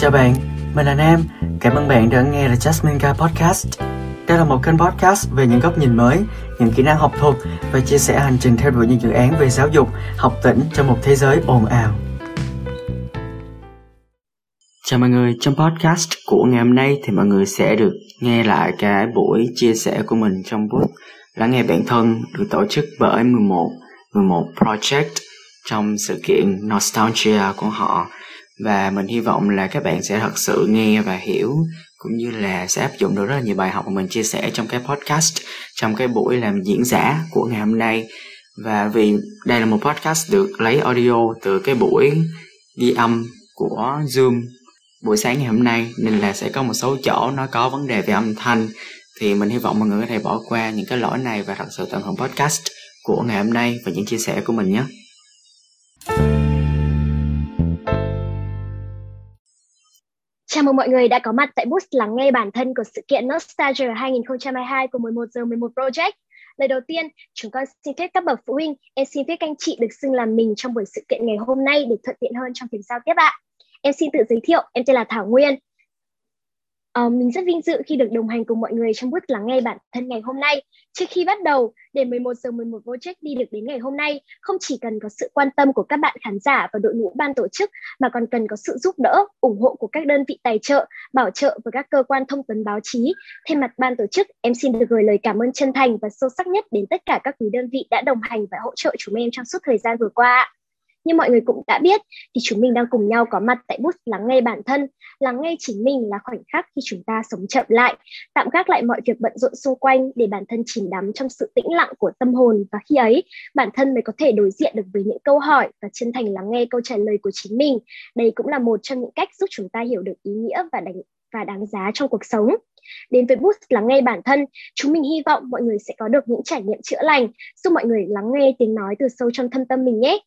Chào bạn, mình là Nam. Cảm ơn bạn đã nghe The Jasmine Guy Podcast. Đây là một kênh podcast về những góc nhìn mới, những kỹ năng học thuật và chia sẻ hành trình theo đuổi những dự án về giáo dục, học tỉnh trong một thế giới ồn ào. Chào mọi người, trong podcast của ngày hôm nay thì mọi người sẽ được nghe lại cái buổi chia sẻ của mình trong buổi lắng nghe bản thân được tổ chức bởi 11 11 project trong sự kiện Nostalgia của họ và mình hy vọng là các bạn sẽ thật sự nghe và hiểu, cũng như là sẽ áp dụng được rất là nhiều bài học mà mình chia sẻ trong cái podcast, trong cái buổi làm diễn giả của ngày hôm nay và vì đây là một podcast được lấy audio từ cái buổi ghi âm của Zoom buổi sáng ngày hôm nay, nên là sẽ có một số chỗ nó có vấn đề về âm thanh thì mình hy vọng mọi người có thể bỏ qua những cái lỗi này và thật sự tận hưởng podcast của ngày hôm nay và những chia sẻ của mình nhé. Chào mừng mọi người đã có mặt tại booth lắng nghe bản thân của sự kiện Nostalgia 2022 của 11 giờ 11 Project. Lời đầu tiên, chúng con xin phép các bậc phụ huynh, em xin phép các anh chị được xưng làm mình trong buổi sự kiện ngày hôm nay để thuận tiện hơn trong việc giao tiếp ạ. Em xin tự giới thiệu, em tên là Thảo Nguyên, Uh, mình rất vinh dự khi được đồng hành cùng mọi người trong buổi lắng nghe bản thân ngày hôm nay. Trước khi bắt đầu, để 11 giờ 11 trách đi được đến ngày hôm nay, không chỉ cần có sự quan tâm của các bạn khán giả và đội ngũ ban tổ chức, mà còn cần có sự giúp đỡ, ủng hộ của các đơn vị tài trợ, bảo trợ và các cơ quan thông tấn báo chí. Thay mặt ban tổ chức, em xin được gửi lời cảm ơn chân thành và sâu sắc nhất đến tất cả các quý đơn vị đã đồng hành và hỗ trợ chúng em trong suốt thời gian vừa qua. Như mọi người cũng đã biết thì chúng mình đang cùng nhau có mặt tại bút lắng nghe bản thân. Lắng nghe chính mình là khoảnh khắc khi chúng ta sống chậm lại, tạm gác lại mọi việc bận rộn xung quanh để bản thân chìm đắm trong sự tĩnh lặng của tâm hồn và khi ấy bản thân mới có thể đối diện được với những câu hỏi và chân thành lắng nghe câu trả lời của chính mình. Đây cũng là một trong những cách giúp chúng ta hiểu được ý nghĩa và đánh và đáng giá trong cuộc sống. Đến với Boost lắng nghe bản thân, chúng mình hy vọng mọi người sẽ có được những trải nghiệm chữa lành, giúp mọi người lắng nghe tiếng nói từ sâu trong thâm tâm mình nhé.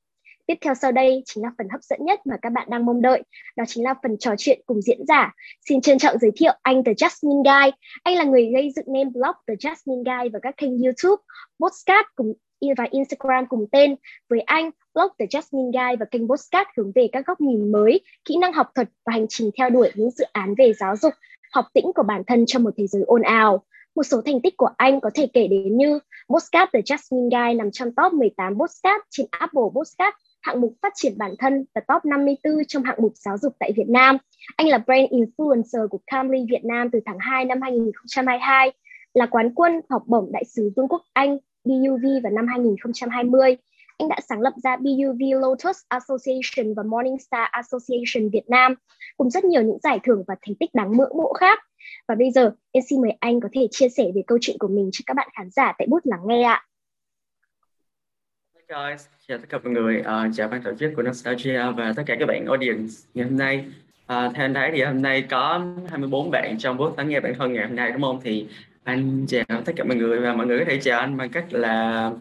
Tiếp theo sau đây chính là phần hấp dẫn nhất mà các bạn đang mong đợi, đó chính là phần trò chuyện cùng diễn giả. Xin trân trọng giới thiệu anh The Jasmine Guy. Anh là người gây dựng nên blog The Jasmine Guy và các kênh YouTube, podcast cùng và Instagram cùng tên. Với anh, blog The Jasmine Guy và kênh podcast hướng về các góc nhìn mới, kỹ năng học thuật và hành trình theo đuổi những dự án về giáo dục, học tĩnh của bản thân trong một thế giới ồn ào. Một số thành tích của anh có thể kể đến như Postcard The Jasmine Guy nằm trong top 18 postcard trên Apple Postcard hạng mục phát triển bản thân và top 54 trong hạng mục giáo dục tại Việt Nam. Anh là brand influencer của Camry Việt Nam từ tháng 2 năm 2022, là quán quân học bổng đại sứ Vương quốc Anh BUV vào năm 2020. Anh đã sáng lập ra BUV Lotus Association và Morningstar Association Việt Nam cùng rất nhiều những giải thưởng và thành tích đáng ngưỡng mộ khác. Và bây giờ, em xin mời anh có thể chia sẻ về câu chuyện của mình cho các bạn khán giả tại bút lắng nghe ạ guys, chào tất cả mọi người, uh, chào ban tổ chức của Nostalgia và tất cả các bạn audience ngày hôm nay. Uh, theo anh thấy thì hôm nay có 24 bạn trong booth lắng nghe bản thân ngày hôm nay đúng không? Thì anh chào tất cả mọi người và mọi người có thể chào anh bằng cách là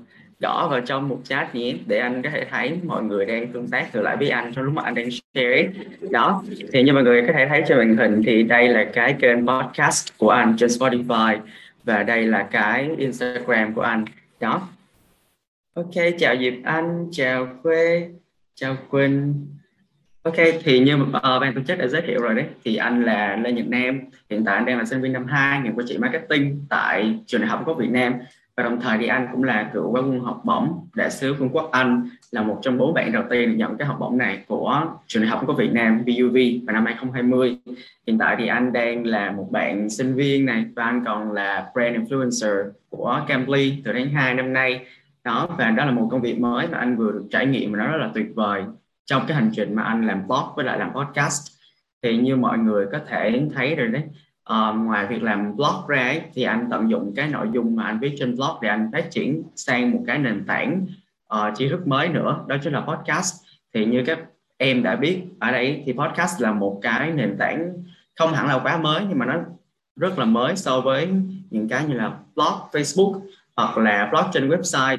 gõ vào trong một chat nhé để anh có thể thấy mọi người đang tương tác trở lại với anh trong lúc mà anh đang share đó thì như mọi người có thể thấy trên màn hình thì đây là cái kênh podcast của anh trên Spotify và đây là cái Instagram của anh đó Ok, chào Diệp Anh, chào Khuê, chào Quỳnh. Ok, thì như uh, ban tổ chức đã giới thiệu rồi đấy, thì anh là Lê Nhật Nam, hiện tại anh đang là sinh viên năm 2 ngành quản trị marketing tại trường đại học quốc Việt Nam và đồng thời thì anh cũng là cựu quán quân học bổng đại sứ Vương quốc Anh là một trong bốn bạn đầu tiên được nhận cái học bổng này của trường đại học quốc Việt Nam BUV vào năm 2020. Hiện tại thì anh đang là một bạn sinh viên này và anh còn là brand influencer của Cambly từ tháng 2 năm nay đó và đó là một công việc mới mà anh vừa được trải nghiệm và nó rất là tuyệt vời trong cái hành trình mà anh làm blog với lại làm podcast. Thì như mọi người có thể thấy rồi đấy uh, ngoài việc làm blog ra ấy, thì anh tận dụng cái nội dung mà anh viết trên blog để anh phát triển sang một cái nền tảng uh, tri thức mới nữa đó chính là podcast. Thì như các em đã biết ở đây thì podcast là một cái nền tảng không hẳn là quá mới nhưng mà nó rất là mới so với những cái như là blog Facebook hoặc là blog trên website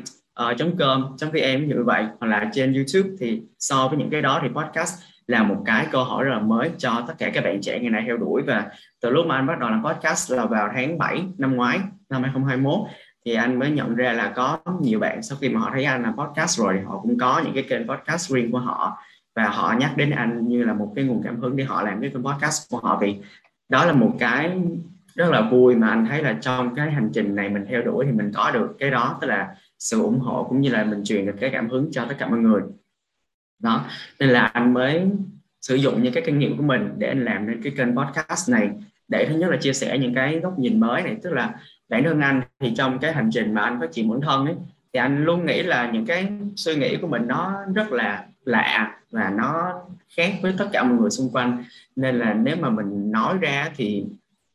uh, .com .vn như vậy hoặc là trên YouTube thì so với những cái đó thì podcast là một cái câu hỏi rất là mới cho tất cả các bạn trẻ ngày nay theo đuổi. Và từ lúc mà anh bắt đầu làm podcast là vào tháng 7 năm ngoái năm 2021 thì anh mới nhận ra là có nhiều bạn sau khi mà họ thấy anh làm podcast rồi thì họ cũng có những cái kênh podcast riêng của họ. Và họ nhắc đến anh như là một cái nguồn cảm hứng để họ làm cái podcast của họ. Vì đó là một cái rất là vui mà anh thấy là trong cái hành trình này mình theo đuổi thì mình có được cái đó, tức là sự ủng hộ cũng như là mình truyền được cái cảm hứng cho tất cả mọi người. Đó, nên là anh mới sử dụng những cái kinh nghiệm của mình để anh làm nên cái kênh podcast này. Để thứ nhất là chia sẻ những cái góc nhìn mới này, tức là bản thân anh thì trong cái hành trình mà anh phát triển bản thân ấy, thì anh luôn nghĩ là những cái suy nghĩ của mình nó rất là lạ và nó khác với tất cả mọi người xung quanh. Nên là nếu mà mình nói ra thì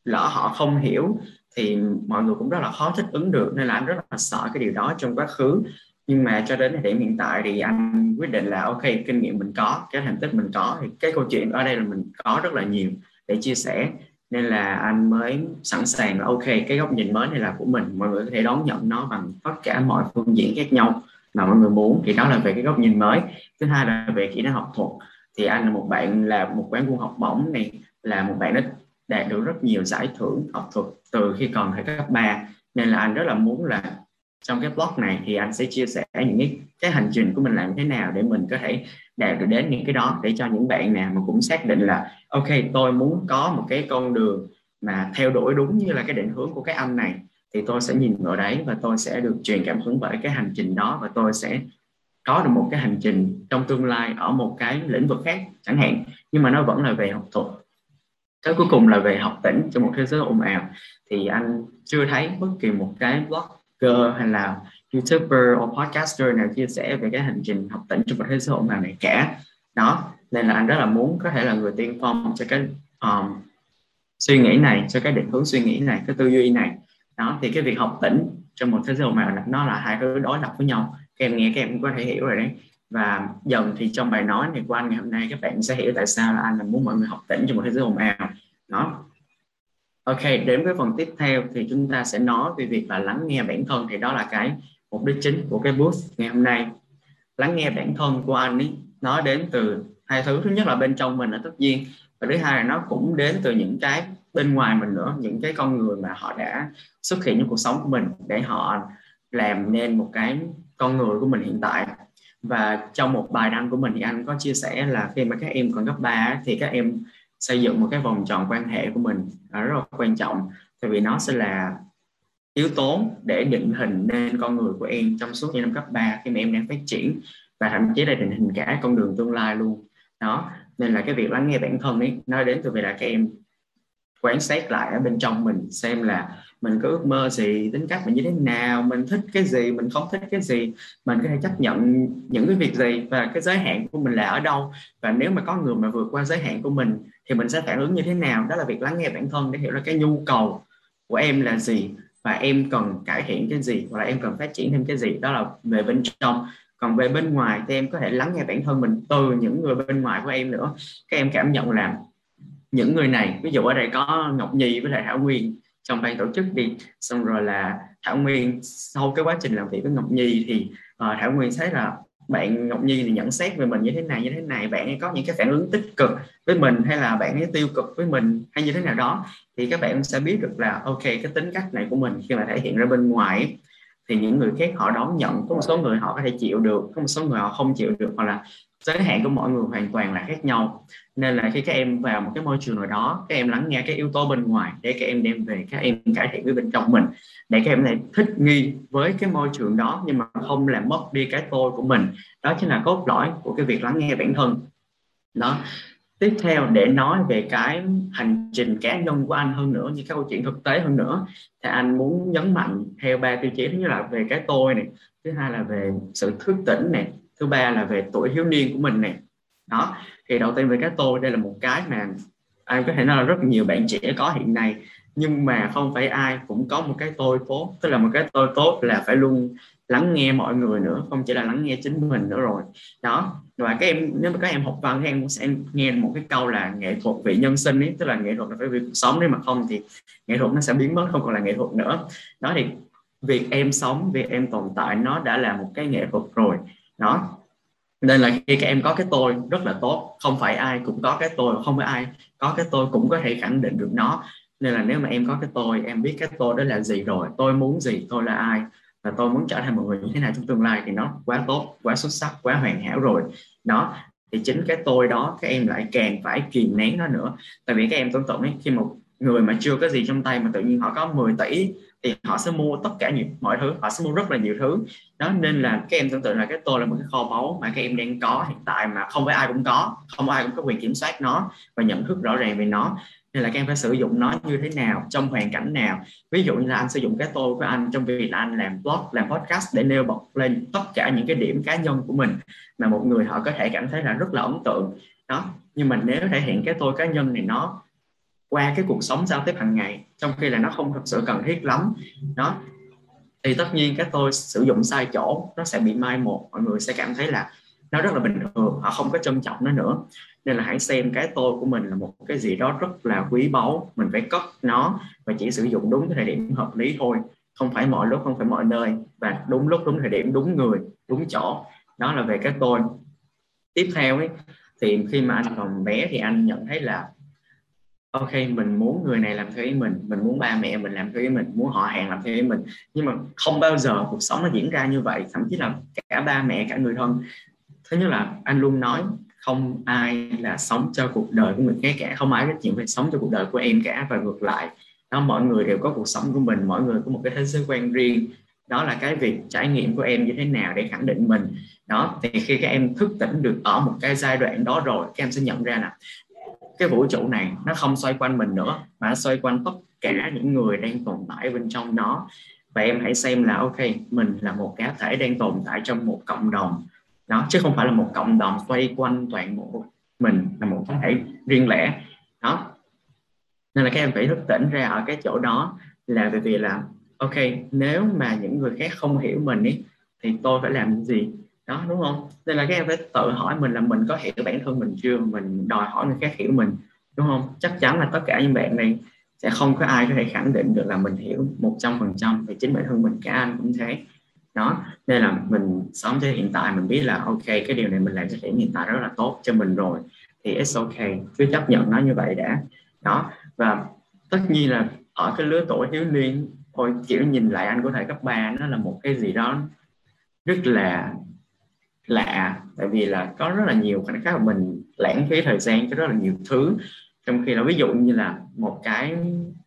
lỡ họ không hiểu thì mọi người cũng rất là khó thích ứng được, nên là anh rất là sợ cái điều đó trong quá khứ. Nhưng mà cho đến thời điểm hiện tại thì anh quyết định là ok, kinh nghiệm mình có, cái thành tích mình có, thì cái câu chuyện ở đây là mình có rất là nhiều để chia sẻ. Nên là anh mới sẵn sàng là ok, cái góc nhìn mới này là của mình. Mọi người có thể đón nhận nó bằng tất cả mọi phương diện khác nhau mà mọi người muốn. Thì đó là về cái góc nhìn mới. Thứ hai là về kỹ năng học thuật. Thì anh là một bạn, là một quán quân học bổng này, là một bạn đã đạt được rất nhiều giải thưởng học thuật từ khi còn thời cấp 3 nên là anh rất là muốn là trong cái blog này thì anh sẽ chia sẻ những cái, cái hành trình của mình làm thế nào để mình có thể đạt được đến những cái đó để cho những bạn nào mà cũng xác định là ok tôi muốn có một cái con đường mà theo đuổi đúng như là cái định hướng của cái anh này thì tôi sẽ nhìn vào đấy và tôi sẽ được truyền cảm hứng bởi cái hành trình đó và tôi sẽ có được một cái hành trình trong tương lai ở một cái lĩnh vực khác chẳng hạn. Nhưng mà nó vẫn là về học thuật cái cuối cùng là về học tỉnh trong một thế giới ồn ào. Thì anh chưa thấy bất kỳ một cái blogger hay là youtuber hoặc podcaster nào chia sẻ về cái hành trình học tỉnh trong một thế giới ồn ào này cả. Đó nên là anh rất là muốn có thể là người tiên phong cho cái um, suy nghĩ này cho cái định hướng suy nghĩ này cái tư duy này. Đó thì cái việc học tỉnh trong một thế giới ồn ào nó là hai thứ đối lập với nhau. Các em nghe các em cũng có thể hiểu rồi đấy và dần thì trong bài nói này của anh ngày hôm nay, các bạn sẽ hiểu tại sao là anh là muốn mọi người học tỉnh trong một thế giới ồn ào. Đó. Ok, đến với phần tiếp theo thì chúng ta sẽ nói về việc là lắng nghe bản thân. Thì đó là cái mục đích chính của cái booth ngày hôm nay. Lắng nghe bản thân của anh ấy nó đến từ hai thứ. Thứ nhất là bên trong mình là tất nhiên, và thứ hai là nó cũng đến từ những cái bên ngoài mình nữa, những cái con người mà họ đã xuất hiện trong cuộc sống của mình để họ làm nên một cái con người của mình hiện tại và trong một bài đăng của mình thì anh có chia sẻ là khi mà các em còn cấp 3 thì các em xây dựng một cái vòng tròn quan hệ của mình à, rất là quan trọng. Tại vì nó sẽ là yếu tố để định hình nên con người của em trong suốt những năm cấp 3 khi mà em đang phát triển và thậm chí là định hình cả con đường tương lai luôn. Đó, nên là cái việc lắng nghe bản thân ấy nó đến từ việc là các em quan sát lại ở bên trong mình xem là mình có ước mơ gì, tính cách mình như thế nào, mình thích cái gì, mình không thích cái gì. Mình có thể chấp nhận những cái việc gì và cái giới hạn của mình là ở đâu. Và nếu mà có người mà vượt qua giới hạn của mình, thì mình sẽ phản ứng như thế nào? Đó là việc lắng nghe bản thân để hiểu ra cái nhu cầu của em là gì và em cần cải thiện cái gì hoặc là em cần phát triển thêm cái gì. Đó là về bên trong. Còn về bên ngoài thì em có thể lắng nghe bản thân mình từ những người bên ngoài của em nữa. Các em cảm nhận là những người này, ví dụ ở đây có Ngọc Nhi với lại Thảo Nguyên trong ban tổ chức đi. Xong rồi là Thảo Nguyên sau cái quá trình làm việc với Ngọc Nhi thì uh, Thảo Nguyên thấy là bạn Ngọc Nhi thì nhận xét về mình như thế này như thế này bạn ấy có những cái phản ứng tích cực với mình hay là bạn ấy tiêu cực với mình hay như thế nào đó thì các bạn sẽ biết được là ok cái tính cách này của mình khi mà thể hiện ra bên ngoài thì những người khác họ đón nhận, có một số người họ có thể chịu được, có một số người họ không chịu được, hoặc là giới hạn của mỗi người hoàn toàn là khác nhau. Nên là khi các em vào một cái môi trường nào đó, các em lắng nghe cái yếu tố bên ngoài để các em đem về, các em cải thiện với bên trong mình, để các em này thích nghi với cái môi trường đó nhưng mà không làm mất đi cái tôi của mình. Đó chính là cốt lõi của cái việc lắng nghe bản thân. Đó tiếp theo để nói về cái hành trình cá nhân của anh hơn nữa, như cái câu chuyện thực tế hơn nữa, thì anh muốn nhấn mạnh theo ba tiêu chí. Thứ nhất là về cái tôi này, thứ hai là về sự thức tỉnh này, thứ ba là về tuổi thiếu niên của mình này. Đó, thì đầu tiên về cái tôi, đây là một cái mà anh có thể nói là rất nhiều bạn trẻ có hiện nay, nhưng mà không phải ai cũng có một cái tôi tốt. Tức là một cái tôi tốt là phải luôn lắng nghe mọi người nữa, không chỉ là lắng nghe chính mình nữa rồi. Đó, và các em, nếu mà các em học văn các em cũng sẽ nghe một cái câu là nghệ thuật vị nhân sinh ấy, tức là nghệ thuật là phải vì cuộc sống đấy mà không thì nghệ thuật nó sẽ biến mất, không còn là nghệ thuật nữa. Đó thì việc em sống, việc em tồn tại nó đã là một cái nghệ thuật rồi. Đó, nên là khi các em có cái tôi, rất là tốt, không phải ai cũng có cái tôi, không phải ai có cái tôi cũng có thể khẳng định được nó. Nên là nếu mà em có cái tôi, em biết cái tôi đó là gì rồi, tôi muốn gì, tôi là ai và tôi muốn trở thành một người như thế nào trong tương lai thì nó quá tốt, quá xuất sắc, quá hoàn hảo rồi. Đó, thì chính cái tôi đó các em lại càng phải kìm nén nó nữa. Tại vì các em tưởng tượng ấy, khi một người mà chưa có gì trong tay mà tự nhiên họ có 10 tỷ thì họ sẽ mua tất cả nhiều, mọi thứ, họ sẽ mua rất là nhiều thứ. Đó, nên là các em tưởng tượng là cái tôi là một cái kho báu mà các em đang có hiện tại mà không phải ai cũng có, không ai cũng có quyền kiểm soát nó và nhận thức rõ ràng về nó nên là các em phải sử dụng nó như thế nào, trong hoàn cảnh nào. Ví dụ như là anh sử dụng cái tôi của anh trong việc là anh làm blog, làm podcast để nêu bật lên tất cả những cái điểm cá nhân của mình mà một người họ có thể cảm thấy là rất là ấn tượng. Đó, nhưng mà nếu thể hiện cái tôi cá nhân này nó qua cái cuộc sống giao tiếp hàng ngày, trong khi là nó không thực sự cần thiết lắm. Đó, thì tất nhiên cái tôi sử dụng sai chỗ nó sẽ bị mai một, mọi người sẽ cảm thấy là nó rất là bình thường, họ không có trân trọng nó nữa. Nên là hãy xem cái tôi của mình là một cái gì đó rất là quý báu. Mình phải cất nó và chỉ sử dụng đúng cái thời điểm hợp lý thôi. Không phải mọi lúc, không phải mọi nơi. Và đúng lúc, đúng thời điểm, đúng người, đúng chỗ. Đó là về cái tôi. Tiếp theo ấy, thì khi mà anh còn bé thì anh nhận thấy là, ok, mình muốn người này làm theo ý mình mình muốn ba mẹ mình làm theo ý mình, muốn họ hàng làm theo ý mình. Nhưng mà không bao giờ cuộc sống nó diễn ra như vậy. Thậm chí là cả ba mẹ, cả người thân thứ nhất là anh luôn nói không ai là sống cho cuộc đời của người khác cả không ai có chuyện phải sống cho cuộc đời của em cả. Và ngược lại đó mọi người đều có cuộc sống của mình mọi người có một cái thế giới quan riêng. Đó là cái việc trải nghiệm của em như thế nào để khẳng định mình. Đó thì khi các em thức tỉnh được ở một cái giai đoạn đó rồi các em sẽ nhận ra là cái vũ trụ này nó không xoay quanh mình nữa mà nó xoay quanh tất cả những người đang tồn tại bên trong nó. Và em hãy xem là ok mình là một cá thể đang tồn tại trong một cộng đồng đó chứ không phải là một cộng đồng xoay quanh toàn bộ mình là một cá thể riêng lẻ. Đó. Nên là các em phải thức tỉnh ra ở cái chỗ đó là bởi vì là ok nếu mà những người khác không hiểu mình ý, thì tôi phải làm gì? Đó đúng không? Nên là các em phải tự hỏi mình là mình có hiểu bản thân mình chưa? Mình đòi hỏi người khác hiểu mình đúng không? Chắc chắn là tất cả những bạn này sẽ không có ai có thể khẳng định được là mình hiểu một trăm phần trăm về chính bản thân mình cả anh cũng thế đó, nên là mình sống cho hiện tại, mình biết là, ok, cái điều này mình làm cho hiện tại rất là tốt cho mình rồi, thì it's ok, cứ chấp nhận nó như vậy đã. Đó, và tất nhiên là ở cái lứa tuổi thiếu niên thôi kiểu nhìn lại anh có thể cấp 3 nó là một cái gì đó rất là lạ, tại vì là có rất là nhiều khoảnh khắc mà mình lãng phí thời gian cho rất là nhiều thứ. Trong khi là ví dụ như là một cái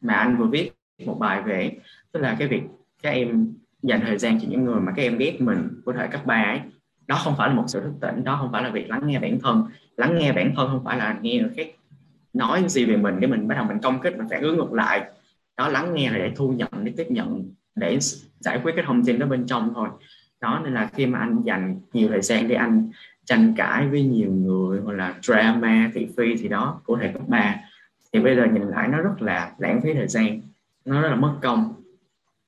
mà anh vừa viết một bài về, tức là cái việc các em dành thời gian cho những người mà các em ghét mình của thời cấp 3 ấy. Đó không phải là một sự thức tỉnh, đó không phải là việc lắng nghe bản thân. Lắng nghe bản thân không phải là nghe người khác nói gì về mình để mình bắt đầu mình công kích, mình phản ứng ngược lại. Đó, lắng nghe là để thu nhận, để tiếp nhận, để giải quyết cái thông tin đó bên trong thôi. Đó, nên là khi mà anh dành nhiều thời gian để anh tranh cãi với nhiều người, hoặc là drama thị phi thì đó, của thầy cấp 3 thì bây giờ nhìn lại nó rất là lãng phí thời gian. Nó rất là mất công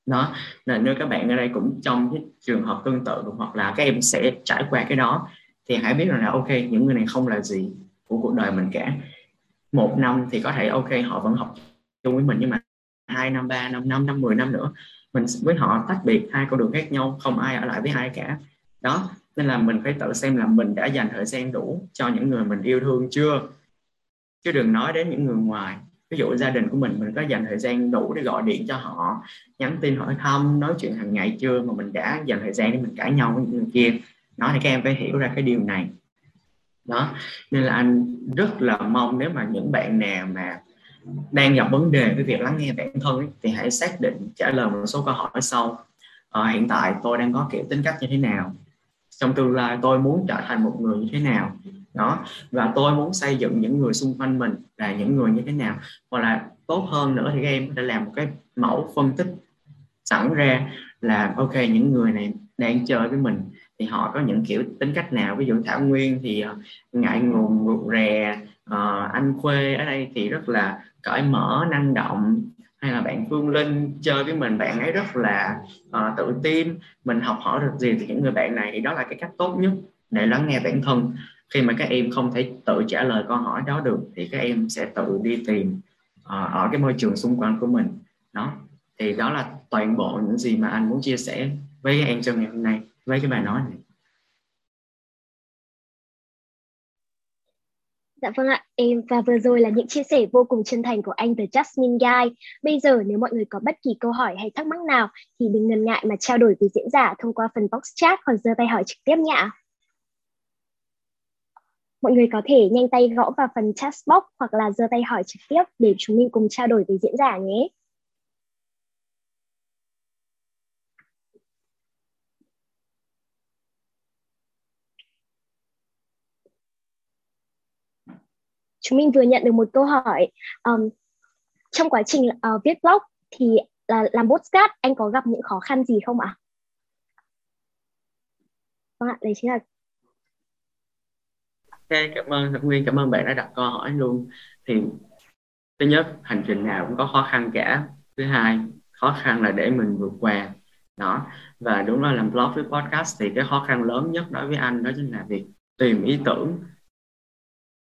đó là nếu các bạn ở đây cũng trong cái trường hợp tương tự hoặc là các em sẽ trải qua cái đó, thì hãy biết rằng là, ok, những người này không là gì của cuộc đời mình cả. Một năm thì có thể, ok, họ vẫn học chung với mình, nhưng mà hai năm, ba năm năm năm, mười năm nữa, mình với họ tách biệt hai con đường khác nhau, không ai ở lại với ai cả. Đó, nên là mình phải tự xem là mình đã dành thời gian đủ cho những người mình yêu thương chưa? Chứ đừng nói đến những người ngoài ví dụ gia đình của mình mình có dành thời gian đủ để gọi điện cho họ nhắn tin hỏi thăm nói chuyện hàng ngày chưa mà mình đã dành thời gian để mình cãi nhau với những người kia. Nói thì các em phải hiểu ra cái điều này. Đó nên là anh rất là mong nếu mà những bạn nào mà đang gặp vấn đề với việc lắng nghe bản thân ấy, thì hãy xác định trả lời một số câu hỏi sau. À, hiện tại tôi đang có kiểu tính cách như thế nào? Trong tương lai tôi muốn trở thành một người như thế nào? Đó. Và tôi muốn xây dựng những người xung quanh mình là những người như thế nào. Hoặc là tốt hơn nữa thì các em có thể làm một cái mẫu phân tích sẵn ra là ok những người này đang chơi với mình thì họ có những kiểu tính cách nào? Ví dụ thảo nguyên thì ờ, ngại ngùng rụt rè uh, anh khuê ở đây thì rất là cởi mở năng động. Hay là bạn Phương Linh chơi với mình bạn ấy rất là uh, tự tin. Mình học hỏi được gì thì những người bạn này thì đó là cái cách tốt nhất để lắng nghe bản thân khi mà các em không thể tự trả lời câu hỏi đó được thì các em sẽ tự đi tìm uh, ở cái môi trường xung quanh của mình đó thì đó là toàn bộ những gì mà anh muốn chia sẻ với các em trong ngày hôm nay với cái bài nói này Dạ vâng ạ, em và vừa rồi là những chia sẻ vô cùng chân thành của anh The Jasmine Guy. Bây giờ nếu mọi người có bất kỳ câu hỏi hay thắc mắc nào thì đừng ngần ngại mà trao đổi với diễn giả thông qua phần box chat hoặc giơ tay hỏi trực tiếp nhé mọi người có thể nhanh tay gõ vào phần chat box hoặc là giơ tay hỏi trực tiếp để chúng mình cùng trao đổi với diễn giả nhé. chúng mình vừa nhận được một câu hỏi um, trong quá trình uh, viết blog thì là làm postcard anh có gặp những khó khăn gì không ạ? Vâng ạ, đấy chính là cảm ơn Thật Nguyên, cảm ơn bạn đã đặt câu hỏi luôn. Thì thứ nhất, hành trình nào cũng có khó khăn cả. Thứ hai, khó khăn là để mình vượt qua. Đó. Và đúng là làm blog với podcast thì cái khó khăn lớn nhất đối với anh đó chính là việc tìm ý tưởng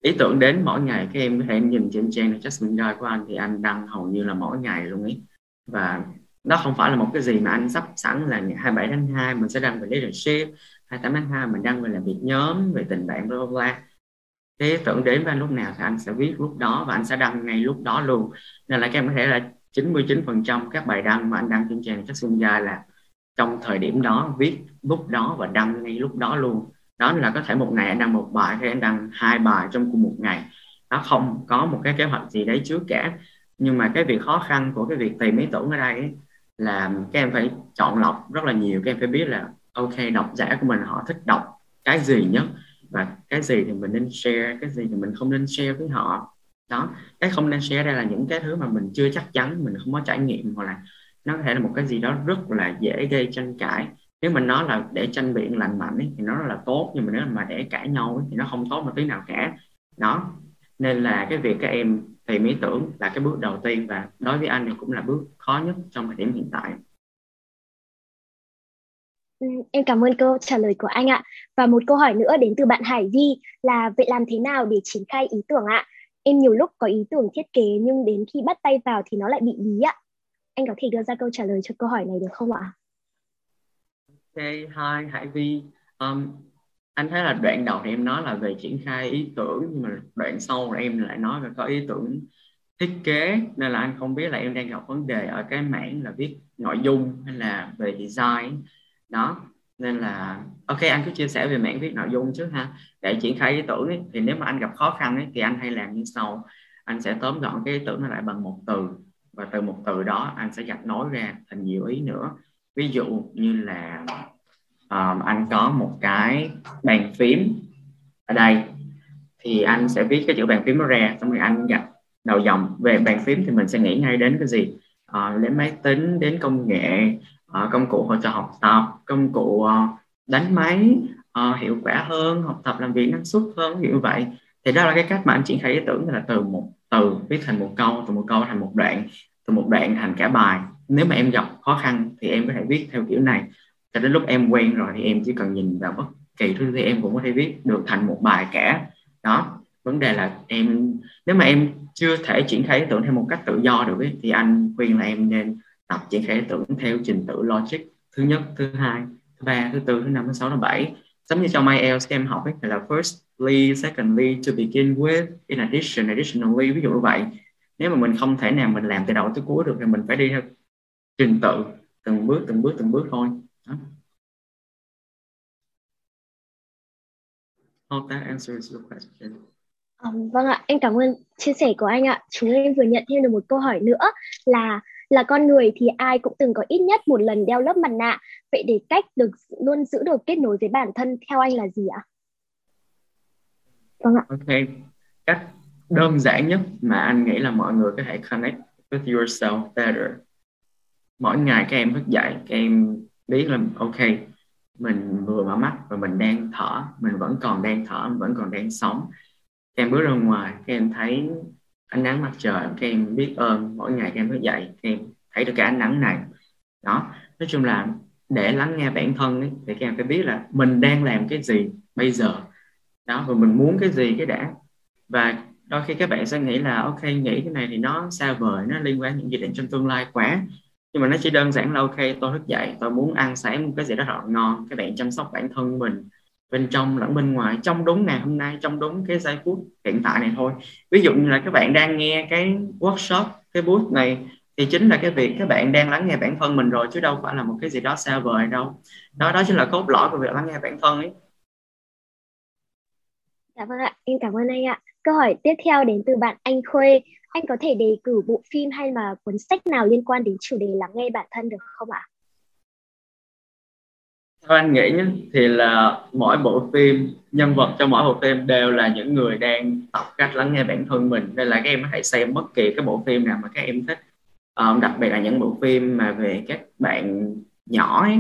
ý tưởng đến mỗi ngày các em có thể nhìn trên trang Jasmine Guide của anh thì anh đăng hầu như là mỗi ngày luôn ấy và đó không phải là một cái gì mà anh sắp sẵn là ngày 27 tháng 2 mình sẽ đăng về leadership 28 tháng 2 mình đăng về làm việc nhóm về tình bạn bla bla bla thế tưởng đến với anh lúc nào thì anh sẽ viết lúc đó và anh sẽ đăng ngay lúc đó luôn. Nên là các em có thể là 99% các bài đăng mà anh đăng trên trang Jasmine gia là trong thời điểm đó viết lúc đó và đăng ngay lúc đó luôn. Đó là có thể một ngày anh đăng một bài hay anh đăng hai bài trong cùng một ngày. Nó không có một cái kế hoạch gì đấy trước cả. Nhưng mà cái việc khó khăn của cái việc tìm ý tưởng ở đây ấy, là các em phải chọn lọc rất là nhiều. Các em phải biết là ok độc giả của mình họ thích đọc cái gì nhất? Và cái gì thì mình nên share cái gì thì mình không nên share với họ. Đó cái không nên share đây là những cái thứ mà mình chưa chắc chắn mình không có trải nghiệm hoặc là nó có thể là một cái gì đó rất là dễ gây tranh cãi. Nếu mình nói là để tranh biện lành mạnh ấy, thì nó rất là tốt nhưng mà nếu mà để cãi nhau ấy, thì nó không tốt một tí nào cả. Đó nên là cái việc các em tìm ý tưởng là cái bước đầu tiên và đối với anh thì cũng là bước khó nhất trong thời điểm hiện tại. ừ, Ừ, em cảm ơn câu trả lời của anh ạ. Và một câu hỏi nữa đến từ bạn Hải Vi là vậy làm thế nào để triển khai ý tưởng ạ? Em nhiều lúc có ý tưởng thiết kế nhưng đến khi bắt tay vào thì nó lại bị bí ạ. Anh có thể đưa ra câu trả lời cho câu hỏi này được không ạ? Ok, hi Hải Vi. Um, anh thấy là đoạn đầu thì em nói là về triển khai ý tưởng nhưng mà đoạn sau em lại nói về có ý tưởng thiết kế nên là anh không biết là em đang gặp vấn đề ở cái mảng là viết nội dung hay là về design đó nên là ok anh cứ chia sẻ về mảng viết nội dung trước ha. Để triển khai ý tưởng ấy, thì nếu mà anh gặp khó khăn ấy, thì anh hay làm như sau. Anh sẽ tóm gọn cái ý tưởng nó lại bằng một từ. Và từ một từ đó anh sẽ gạch nối ra thành nhiều ý nữa. Ví dụ như là um, anh có một cái bàn phím ở đây thì anh sẽ viết cái chữ bàn phím nó ra xong rồi anh gạch đầu dòng. Về bàn phím thì mình sẽ nghĩ ngay đến cái gì? Uh, đến máy tính đến công nghệ uh, công cụ hỗ trợ học tập công cụ uh, đánh máy uh, hiệu quả hơn học tập làm việc năng suất hơn như vậy. Thì đó là cái cách mà anh triển khai ý tưởng là từ một từ viết thành một câu từ một câu thành một đoạn từ một đoạn thành cả bài. Nếu mà em gặp khó khăn thì em có thể viết theo kiểu này. Cho đến lúc em quen rồi thì em chỉ cần nhìn vào bất kỳ thứ gì em cũng có thể viết được thành một bài cả. Đó vấn đề là em nếu mà em chưa thể triển khai ý tưởng theo một cách tự do được ấy, thì anh khuyên là em nên tập triển khai ý tưởng theo trình tự logic thứ nhất thứ hai thứ ba thứ tư thứ năm thứ sáu thứ bảy giống như trong IELTS các em học ấy là firstly secondly to begin with in addition additionally ví dụ như vậy nếu mà mình không thể nào mình làm từ đầu tới cuối được thì mình phải đi theo trình tự từng bước từng bước từng bước thôi đó. Hope that answers your question. Um, vâng ạ, em cảm ơn chia sẻ của anh ạ. Chúng em vừa nhận thêm được một câu hỏi nữa là là con người thì ai cũng từng có ít nhất một lần đeo lớp mặt nạ. Vậy để cách được luôn giữ được kết nối với bản thân theo anh là gì ạ? Vâng ạ. Ok, cách đơn giản nhất mà anh nghĩ là mọi người có thể connect with yourself better. Mỗi ngày các em thức dậy, các em biết là ok, mình vừa mở mắt và mình đang thở mình vẫn còn đang thở mình vẫn còn đang sống các em bước ra ngoài các em thấy ánh nắng mặt trời các em biết ơn mỗi ngày các em thức dậy các em thấy được cái ánh nắng này. Đó nói chung là để lắng nghe bản thân ấy, thì các em phải biết là mình đang làm cái gì bây giờ. Đó và mình muốn cái gì cái đã. Và đôi khi các bạn sẽ nghĩ là ok nghĩ cái này thì nó xa vời nó liên quan những dự định trong tương lai quá. Nhưng mà nó chỉ đơn giản là ok tôi thức dậy tôi muốn ăn sáng một cái gì đó thật ngon. Các bạn chăm sóc bản thân mình bên trong lẫn bên ngoài trong đúng ngày hôm nay trong đúng cái giây phút hiện tại này thôi ví dụ như là các bạn đang nghe cái workshop cái booth này thì chính là cái việc các bạn đang lắng nghe bản thân mình rồi chứ đâu phải là một cái gì đó xa vời đâu đó đó chính là cốt lõi của việc lắng nghe bản thân ấy Dạ vâng ạ, em cảm ơn anh ạ. Câu hỏi tiếp theo đến từ bạn Anh Khuê. Anh có thể đề cử bộ phim hay là cuốn sách nào liên quan đến chủ đề lắng nghe bản thân được không ạ? Theo anh nghĩ nhé, thì là mỗi bộ phim, nhân vật trong mỗi bộ phim đều là những người đang tập cách lắng nghe bản thân mình. Nên là các em hãy xem bất kỳ cái bộ phim nào mà các em thích. Um, đặc biệt là những bộ phim mà về các bạn nhỏ ấy,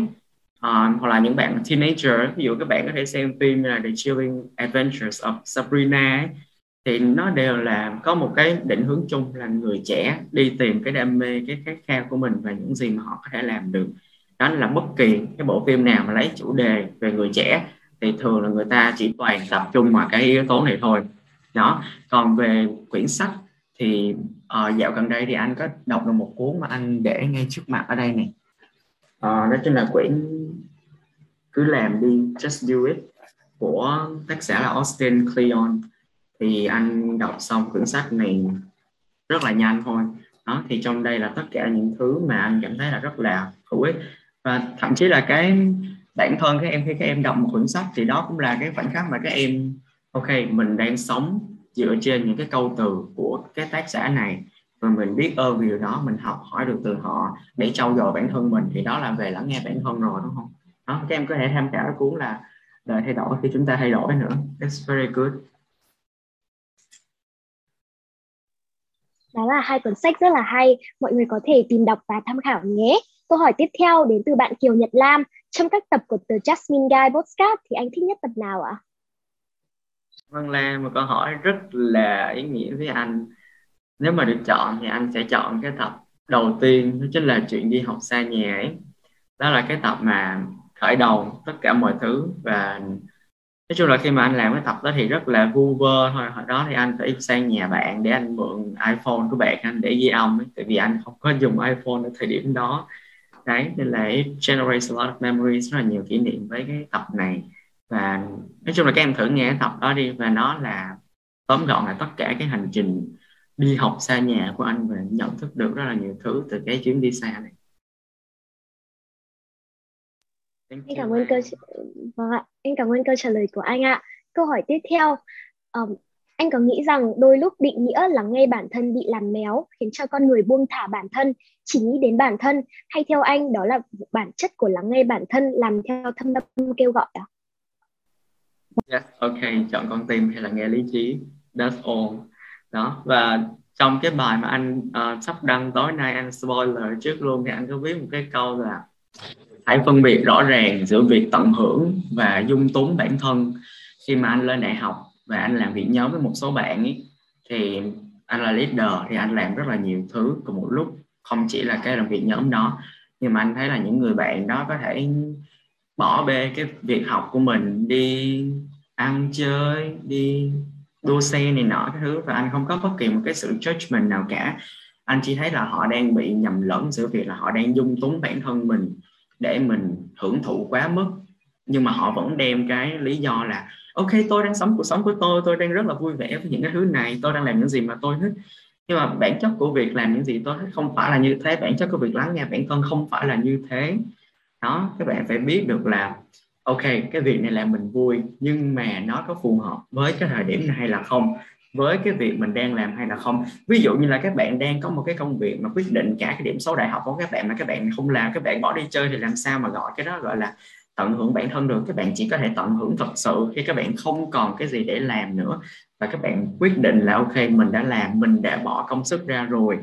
um, hoặc là những bạn teenager ví dụ các bạn có thể xem phim như là The Chilling Adventures of Sabrina ấy, thì nó đều là có một cái định hướng chung là người trẻ đi tìm cái đam mê cái khát khao của mình và những gì mà họ có thể làm được đó là bất kỳ cái bộ phim nào mà lấy chủ đề về người trẻ thì thường là người ta chỉ toàn tập trung vào cái yếu tố này thôi. Đó còn về quyển sách thì uh, dạo gần đây thì anh có đọc được một cuốn mà anh để ngay trước mặt ở đây này uh, ờ, đó chính là quyển cứ làm đi just do it của tác giả là Austin Kleon. Thì anh đọc xong quyển sách này rất là nhanh thôi. Đó thì trong đây là tất cả những thứ mà anh cảm thấy là rất là hữu ích và thậm chí là cái bản thân các em khi các em đọc một cuốn sách thì đó cũng là cái khoảnh khắc mà các em, ok, mình đang sống dựa trên những cái câu từ của cái tác giả này. Và mình biết ơn vì điều đó, mình học hỏi được từ họ để trau dồi bản thân mình. Thì đó là về lắng nghe bản thân rồi, đúng không? Đó, các em có thể tham khảo cái cuốn là đời thay đổi khi chúng ta thay đổi nữa. It's very good. Đó là hai cuốn sách rất là hay, mọi người có thể tìm đọc và tham khảo nhé câu hỏi tiếp theo đến từ bạn Kiều Nhật Lam. Trong các tập của The Jasmine Guy podcast thì anh thích nhất tập nào ạ? Vâng là một câu hỏi rất là ý nghĩa với anh. Nếu mà được chọn thì anh sẽ chọn cái tập đầu tiên, đó chính là chuyện đi học xa nhà ấy. Đó là cái tập mà khởi đầu tất cả mọi thứ và nói chung là khi mà anh làm cái tập đó thì rất là vu vơ thôi. Hồi đó thì anh phải sang nhà bạn để anh mượn iPhone của bạn anh để ghi âm ấy. tại vì anh không có dùng iPhone ở thời điểm đó đấy nên là it generates a lot of memories rất là nhiều kỷ niệm với cái tập này. Và nói chung là các em thử nghe cái tập đó đi và nó là tóm gọn là tất cả cái hành trình đi học xa nhà của anh và nhận thức được rất là nhiều thứ từ cái chuyến đi xa này. Em cảm ơn câu vâng ạ, em cảm ơn câu trả lời của anh ạ. Câu hỏi tiếp theo, um, anh có nghĩ rằng đôi lúc định nghĩa lắng nghe bản thân bị làm méo khiến cho con người buông thả bản thân, chỉ nghĩ đến bản thân hay theo anh đó là bản chất của lắng nghe bản thân làm theo thâm tâm kêu gọi à? Yes, dạ, ok, chọn con tim hay là nghe lý trí, that's all. Đó, và trong cái bài mà anh uh, sắp đăng tối nay anh spoiler trước luôn thì anh có viết một cái câu là hãy phân biệt rõ ràng giữa việc tận hưởng và dung túng bản thân khi mà anh lên đại học và anh làm việc nhóm với một số bạn ấy, thì anh là leader, thì anh làm rất là nhiều thứ cùng một lúc. Không chỉ là cái làm việc nhóm đó, nhưng mà anh thấy là những người bạn đó có thể bỏ bê cái việc học của mình, đi ăn, chơi, đi đua xe này nọ, cái thứ. Và anh không có bất kỳ một cái sự judgment nào cả. Anh chỉ thấy là họ đang bị nhầm lẫn giữa việc là họ đang dung túng bản thân mình để mình hưởng thụ quá mức nhưng mà họ vẫn đem cái lý do là, ok, tôi đang sống cuộc sống của tôi tôi đang rất là vui vẻ với những cái thứ này, tôi đang làm những gì mà tôi thích. Nhưng mà bản chất của việc làm những gì tôi thích không phải là như thế, bản chất của việc lắng nghe bản thân không phải là như thế. Đó, các bạn phải biết được là, ok, cái việc này làm mình vui, nhưng mà nó có phù hợp với cái thời điểm này hay là không, với cái việc mình đang làm hay là không. Ví dụ như là các bạn đang có một cái công việc mà quyết định cả cái điểm số đại học của các bạn mà các bạn không làm, các bạn bỏ đi chơi thì làm sao mà gọi cái đó gọi là tận hưởng bản thân được. Các bạn chỉ có thể tận hưởng thật sự khi các bạn không còn cái gì để làm nữa. Và các bạn quyết định là, ok, mình đã làm, mình đã bỏ công sức ra rồi.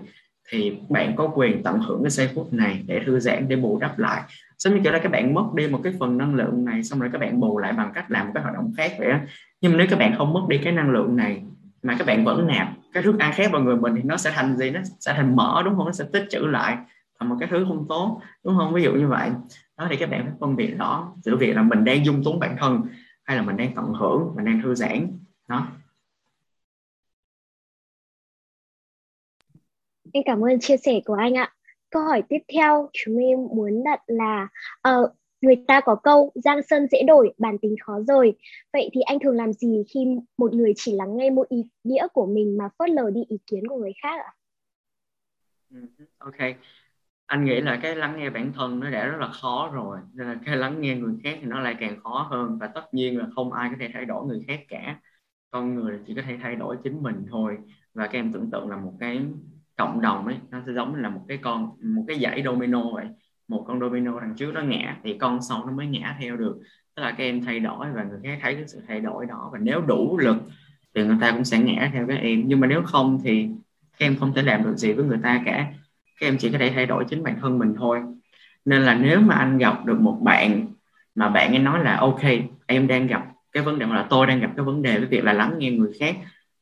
Thì bạn có quyền tận hưởng cái giây phút này để thư giãn, để bù đắp lại. Giống như kiểu là các bạn mất đi một cái phần năng lượng này, xong rồi các bạn bù lại bằng cách làm một cái hoạt động khác vậy đó nhưng mà nếu các bạn không mất đi cái năng lượng này mà các bạn vẫn nạp cái thức ăn khác vào người mình thì nó sẽ thành gì? Nó sẽ thành mỡ, đúng không? Nó sẽ tích trữ lại thành một cái thứ không tốt, đúng không? Ví dụ như vậy đó thì các bạn phải phân biệt đó giữa việc là mình đang dung túng bản thân hay là mình đang tận hưởng mình đang thư giãn. Đó. Em cảm ơn chia sẻ của anh ạ. Câu hỏi tiếp theo chúng em muốn đặt là uh, người ta có câu giang sơn dễ đổi bản tính khó rồi vậy thì anh thường làm gì khi một người chỉ lắng nghe một ý nghĩa của mình mà phớt lờ đi ý kiến của người khác ạ? Ừ, ok anh nghĩ là cái lắng nghe bản thân nó đã rất là khó rồi, nên là cái lắng nghe người khác thì nó lại càng khó hơn. Và tất nhiên là không ai có thể thay đổi người khác cả. Con người chỉ có thể thay đổi chính mình thôi. Và các em tưởng tượng là một cái cộng đồng ấy, nó sẽ giống như là một cái con, một cái dãy domino vậy. Một con domino đằng trước nó ngã, thì con sau nó mới ngã theo được. Tức là các em thay đổi và người khác thấy cái sự thay đổi đó. Và nếu đủ lực thì người ta cũng sẽ ngã theo các em. Nhưng mà nếu không thì các em không thể làm được gì với người ta cả các em chỉ có thể thay đổi chính bản thân mình thôi. Nên là nếu mà anh gặp được một bạn mà bạn ấy nói là ok em đang gặp cái vấn đề là tôi đang gặp cái vấn đề với việc là lắng nghe người khác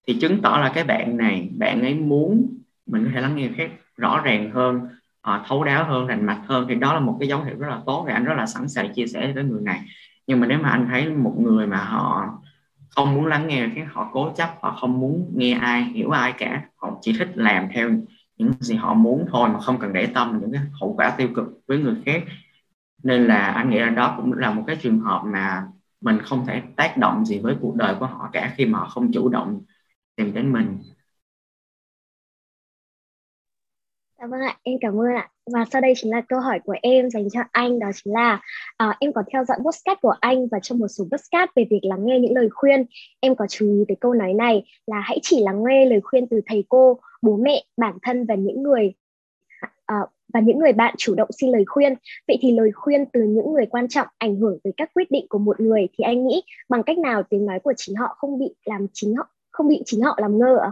thì chứng tỏ là cái bạn này bạn ấy muốn mình có thể lắng nghe người khác rõ ràng hơn à, thấu đáo hơn rành mạch hơn. Thì đó là một cái dấu hiệu rất là tốt và anh rất là sẵn sàng chia sẻ với người này. Nhưng mà nếu mà anh thấy một người mà họ không muốn lắng nghe cái họ cố chấp họ không muốn nghe ai hiểu ai cả họ chỉ thích làm theo những gì họ muốn thôi mà không cần để tâm những cái hậu quả tiêu cực với người khác. Nên là anh nghĩ là đó cũng là một cái trường hợp mà mình không thể tác động gì với cuộc đời của họ cả khi mà họ không chủ động tìm đến mình. Dạ vâng ạ, em cảm ơn ạ. Và sau đây chính là câu hỏi của em dành cho anh đó chính là uh, em có theo dõi podcast của anh và trong một số podcast về việc lắng nghe những lời khuyên. Em có chú ý tới câu nói này là hãy chỉ lắng nghe lời khuyên từ thầy cô, bố mẹ, bản thân và những người uh, và những người bạn chủ động xin lời khuyên. Vậy thì lời khuyên từ những người quan trọng ảnh hưởng tới các quyết định của một người thì anh nghĩ bằng cách nào tiếng nói của chính họ không bị làm chính họ không bị chính họ làm ngơ ạ?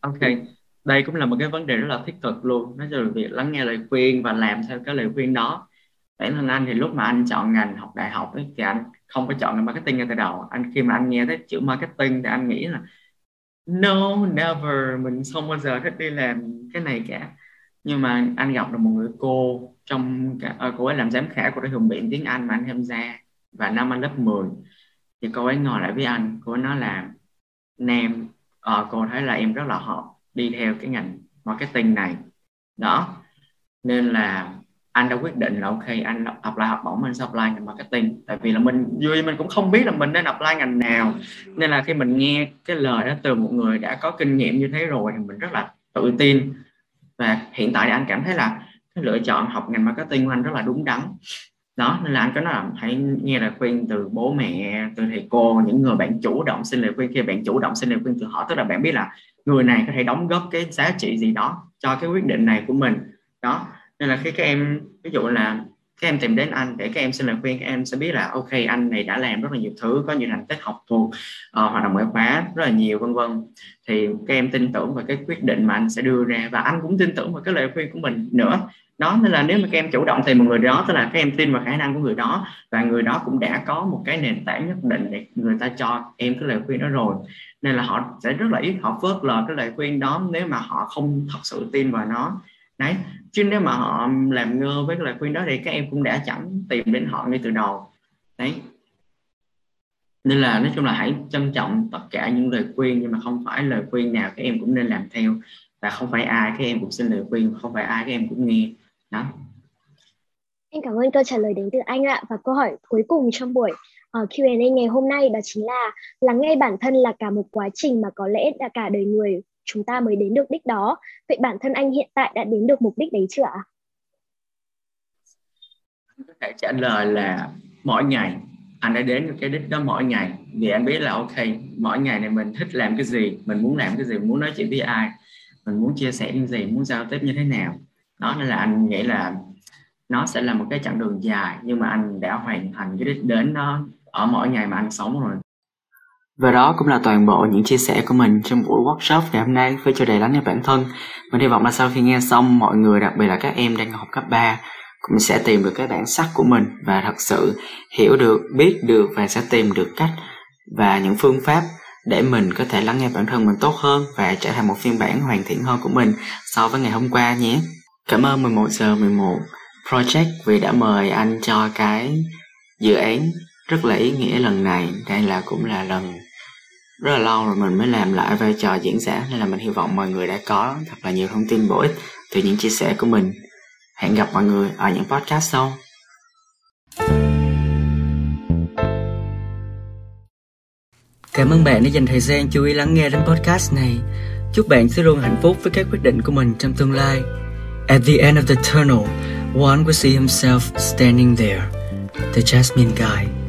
Ok, đây cũng là một cái vấn đề rất là thiết thực luôn nói chung là việc lắng nghe lời khuyên và làm theo cái lời khuyên đó bản thân anh thì lúc mà anh chọn ngành học đại học ấy, thì anh không có chọn ngành marketing ngay từ đầu anh khi mà anh nghe tới chữ marketing thì anh nghĩ là no never. Mình không bao giờ thích đi làm cái này cả. Nhưng mà anh gặp được một người cô trong cả, à, cô ấy làm giám khảo của đại hùng biện tiếng Anh mà anh tham gia. Và năm anh lớp 10 thì cô ấy ngồi lại với anh. Cô ấy nói là Nam uh, cô thấy là em rất là hợp đi theo cái ngành marketing này. Đó. Nên là anh đã quyết định là ok, anh apply học bổng, anh sẽ apply ngành marketing. Tại vì là mình vui mình cũng không biết là mình nên apply ngành nào. Nên là khi mình nghe cái lời đó từ một người đã có kinh nghiệm như thế rồi thì mình rất là tự tin. Và hiện tại thì anh cảm thấy là cái lựa chọn học ngành marketing của anh rất là đúng đắn. Đó, nên là anh có nói là hãy nghe lời khuyên từ bố mẹ, từ thầy cô, những người bạn chủ động xin lời khuyên. Khi bạn chủ động xin lời khuyên từ họ, tức là bạn biết là người này có thể đóng góp cái giá trị gì đó cho cái quyết định này của mình. Đó nên là khi các em ví dụ là các em tìm đến anh để các em xin lời khuyên các em sẽ biết là ok anh này đã làm rất là nhiều thứ có nhiều thành tích học thuộc uh, hoạt động ngoại khóa rất là nhiều vân vân. Thì các em tin tưởng vào cái quyết định mà anh sẽ đưa ra và anh cũng tin tưởng vào cái lời khuyên của mình nữa. Đó nên là nếu mà các em chủ động tìm một người đó tức là các em tin vào khả năng của người đó và người đó cũng đã có một cái nền tảng nhất định để người ta cho em cái lời khuyên đó rồi nên là họ sẽ rất là ít họ phớt lờ cái lời khuyên đó nếu mà họ không thật sự tin vào nó đấy. Chứ nếu mà họ làm ngơ với cái lời khuyên đó thì các em cũng đã chẳng tìm đến họ ngay từ đầu. Đấy. Nên là nói chung là hãy trân trọng tất cả những lời khuyên nhưng mà không phải lời khuyên nào các em cũng nên làm theo. Và không phải ai các em cũng xin lời khuyên không phải ai các em cũng nghe. Đó. Em cảm ơn câu trả lời đến từ anh ạ. Và câu hỏi cuối cùng trong buổi ờ, uh, Q&A ngày hôm nay đó chính là lắng nghe bản thân là cả một quá trình mà có lẽ đã cả đời người chúng ta mới đến được đích đó. Vậy bản thân anh hiện tại đã đến được mục đích đấy chưa ạ? Anh có thể trả lời là mỗi ngày. Anh đã đến được cái đích đó mỗi ngày. Vì anh biết là, ok, mỗi ngày này mình thích làm cái gì, mình muốn làm cái gì, mình muốn nói chuyện với ai, mình muốn chia sẻ những gì, muốn giao tiếp như thế nào. Đó nên là anh nghĩ là nó sẽ là một cái chặng đường dài. Nhưng mà anh đã hoàn thành cái đích đến nó ở mỗi ngày mà anh sống rồi và đó cũng là toàn bộ những chia sẻ của mình trong buổi workshop ngày hôm nay với chủ đề lắng nghe bản thân. Mình hy vọng là sau khi nghe xong mọi người đặc biệt là các em đang học cấp 3 cũng sẽ tìm được cái bản sắc của mình và thật sự hiểu được, biết được và sẽ tìm được cách và những phương pháp để mình có thể lắng nghe bản thân mình tốt hơn và trở thành một phiên bản hoàn thiện hơn của mình so với ngày hôm qua nhé. Cảm ơn 11 giờ 11 Project vì đã mời anh cho cái dự án rất là ý nghĩa lần này. Đây là cũng là lần rất là lâu rồi mình mới làm lại vai trò diễn giả nên là mình hy vọng mọi người đã có thật là nhiều thông tin bổ ích từ những chia sẻ của mình. Hẹn gặp mọi người ở những podcast sau. Cảm ơn bạn đã dành thời gian chú ý lắng nghe đến podcast này. Chúc bạn sẽ luôn hạnh phúc với các quyết định của mình trong tương lai. At the end of the tunnel, one will see himself standing there, the Jasmine guy.